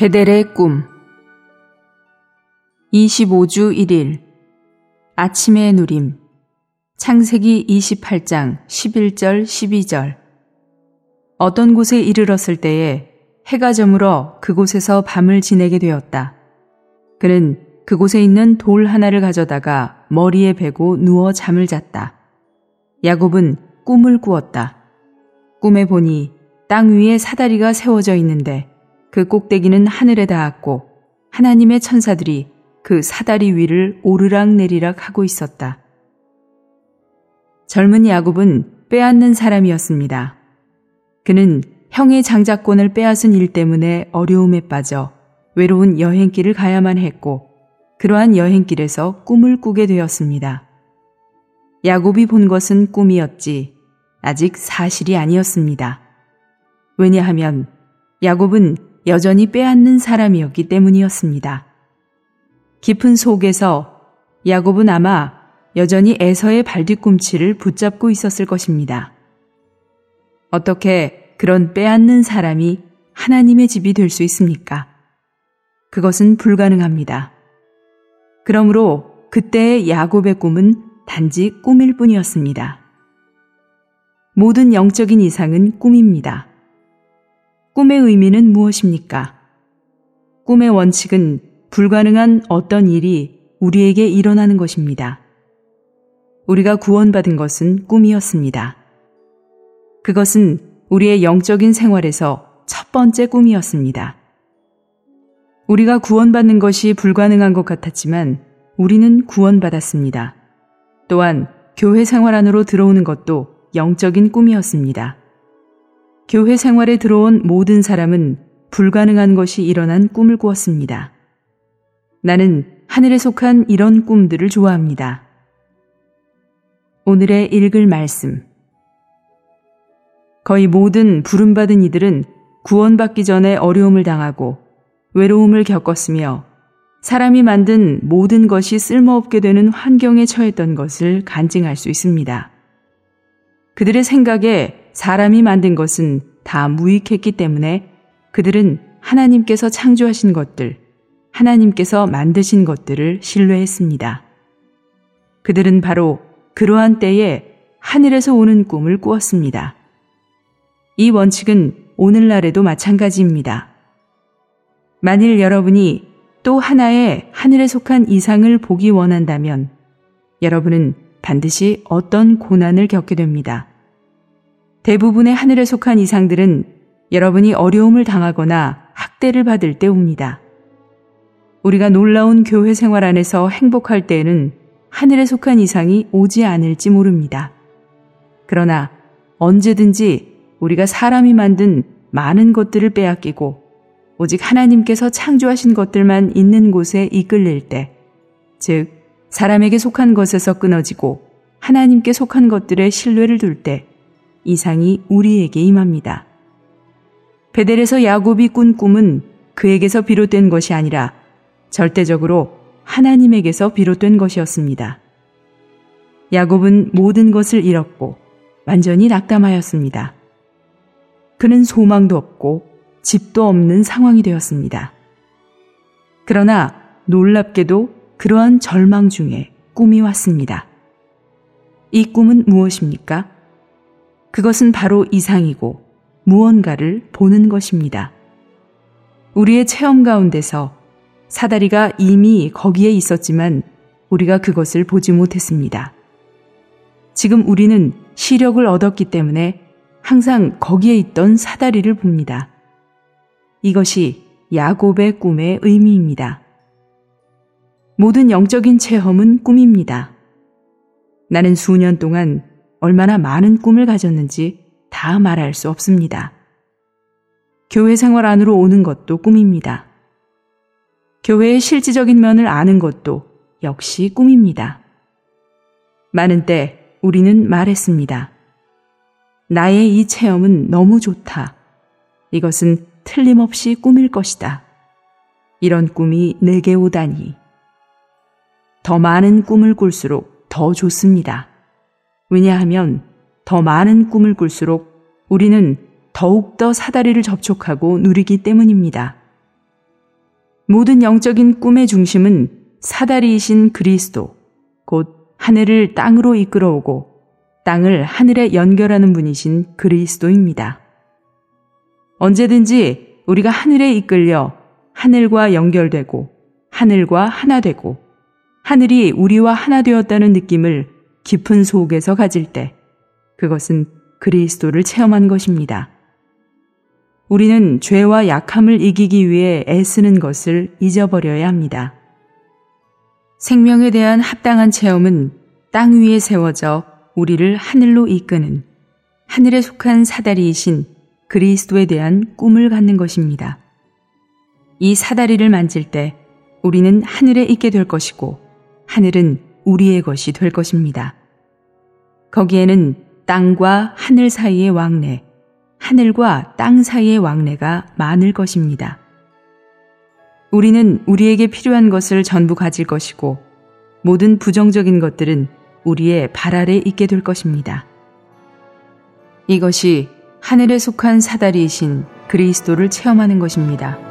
베델의 꿈 25주 1일 아침의 누림 창세기 28장 11절 12절 어떤 곳에 이르렀을 때에 해가 저물어 그곳에서 밤을 지내게 되었다. 그는 그곳에 있는 돌 하나를 가져다가 머리에 베고 누워 잠을 잤다. 야곱은 꿈을 꾸었다. 꿈에 보니 땅 위에 사다리가 세워져 있는데 그 꼭대기는 하늘에 닿았고 하나님의 천사들이 그 사다리 위를 오르락 내리락 하고 있었다. 젊은 야곱은 빼앗는 사람이었습니다. 그는 형의 장자권을 빼앗은 일 때문에 어려움에 빠져 외로운 여행길을 가야만 했고 그러한 여행길에서 꿈을 꾸게 되었습니다. 야곱이 본 것은 꿈이었지 아직 사실이 아니었습니다. 왜냐하면 야곱은 여전히 빼앗는 사람이었기 때문이었습니다. 깊은 속에서 야곱은 아마 여전히 에서의 발뒤꿈치를 붙잡고 있었을 것입니다. 어떻게 그런 빼앗는 사람이 하나님의 집이 될 수 있습니까? 그것은 불가능합니다. 그러므로 그때의 야곱의 꿈은 단지 꿈일 뿐이었습니다. 모든 영적인 이상은 꿈입니다. 꿈의 의미는 무엇입니까? 꿈의 원칙은 불가능한 어떤 일이 우리에게 일어나는 것입니다. 우리가 구원받은 것은 꿈이었습니다. 그것은 우리의 영적인 생활에서 첫 번째 꿈이었습니다. 우리가 구원받는 것이 불가능한 것 같았지만 우리는 구원받았습니다. 또한 교회 생활 안으로 들어오는 것도 영적인 꿈이었습니다. 교회 생활에 들어온 모든 사람은 불가능한 것이 일어난 꿈을 꾸었습니다. 나는 하늘에 속한 이런 꿈들을 좋아합니다. 오늘의 읽을 말씀. 거의 모든 부름받은 이들은 구원받기 전에 어려움을 당하고 외로움을 겪었으며 사람이 만든 모든 것이 쓸모없게 되는 환경에 처했던 것을 간증할 수 있습니다. 그들의 생각에 사람이 만든 것은 다 무익했기 때문에 그들은 하나님께서 창조하신 것들, 하나님께서 만드신 것들을 신뢰했습니다. 그들은 바로 그러한 때에 하늘에서 오는 꿈을 꾸었습니다. 이 원칙은 오늘날에도 마찬가지입니다. 만일 여러분이 또 하나의 하늘에 속한 이상을 보기 원한다면 여러분은 반드시 어떤 고난을 겪게 됩니다. 대부분의 하늘에 속한 이상들은 여러분이 어려움을 당하거나 학대를 받을 때 옵니다. 우리가 놀라운 교회 생활 안에서 행복할 때에는 하늘에 속한 이상이 오지 않을지 모릅니다. 그러나 언제든지 우리가 사람이 만든 많은 것들을 빼앗기고 오직 하나님께서 창조하신 것들만 있는 곳에 이끌릴 때, 즉, 사람에게 속한 것에서 끊어지고 하나님께 속한 것들에 신뢰를 둘 때, 이상이 우리에게 임합니다. 베델에서 야곱이 꾼 꿈은 그에게서 비롯된 것이 아니라 절대적으로 하나님에게서 비롯된 것이었습니다. 야곱은 모든 것을 잃었고 완전히 낙담하였습니다. 그는 소망도 없고 집도 없는 상황이 되었습니다. 그러나 놀랍게도 그러한 절망 중에 꿈이 왔습니다. 이 꿈은 무엇입니까? 그것은 바로 이상이고 무언가를 보는 것입니다. 우리의 체험 가운데서 사다리가 이미 거기에 있었지만 우리가 그것을 보지 못했습니다. 지금 우리는 시력을 얻었기 때문에 항상 거기에 있던 사다리를 봅니다. 이것이 야곱의 꿈의 의미입니다. 모든 영적인 체험은 꿈입니다. 나는 수년 동안 얼마나 많은 꿈을 가졌는지 다 말할 수 없습니다. 교회 생활 안으로 오는 것도 꿈입니다. 교회의 실질적인 면을 아는 것도 역시 꿈입니다. 많은 때 우리는 말했습니다. 나의 이 체험은 너무 좋다. 이것은 틀림없이 꿈일 것이다. 이런 꿈이 내게 오다니. 더 많은 꿈을 꿀수록 더 좋습니다. 왜냐하면 더 많은 꿈을 꿀수록 우리는 더욱더 사다리를 접촉하고 누리기 때문입니다. 모든 영적인 꿈의 중심은 사다리이신 그리스도, 곧 하늘을 땅으로 이끌어오고 땅을 하늘에 연결하는 분이신 그리스도입니다. 언제든지 우리가 하늘에 이끌려 하늘과 연결되고 하늘과 하나 되고 하늘이 우리와 하나 되었다는 느낌을 깊은 속에서 가질 때 그것은 그리스도를 체험한 것입니다. 우리는 죄와 약함을 이기기 위해 애쓰는 것을 잊어버려야 합니다. 생명에 대한 합당한 체험은 땅 위에 세워져 우리를 하늘로 이끄는 하늘에 속한 사다리이신 그리스도에 대한 꿈을 갖는 것입니다. 이 사다리를 만질 때 우리는 하늘에 있게 될 것이고 하늘은 우리의 것이 될 것입니다. 거기에는 땅과 하늘 사이의 왕래, 하늘과 땅 사이의 왕래가 많을 것입니다. 우리는 우리에게 필요한 것을 전부 가질 것이고 모든 부정적인 것들은 우리의 발 아래 있게 될 것입니다. 이것이 하늘에 속한 사다리이신 그리스도를 체험하는 것입니다.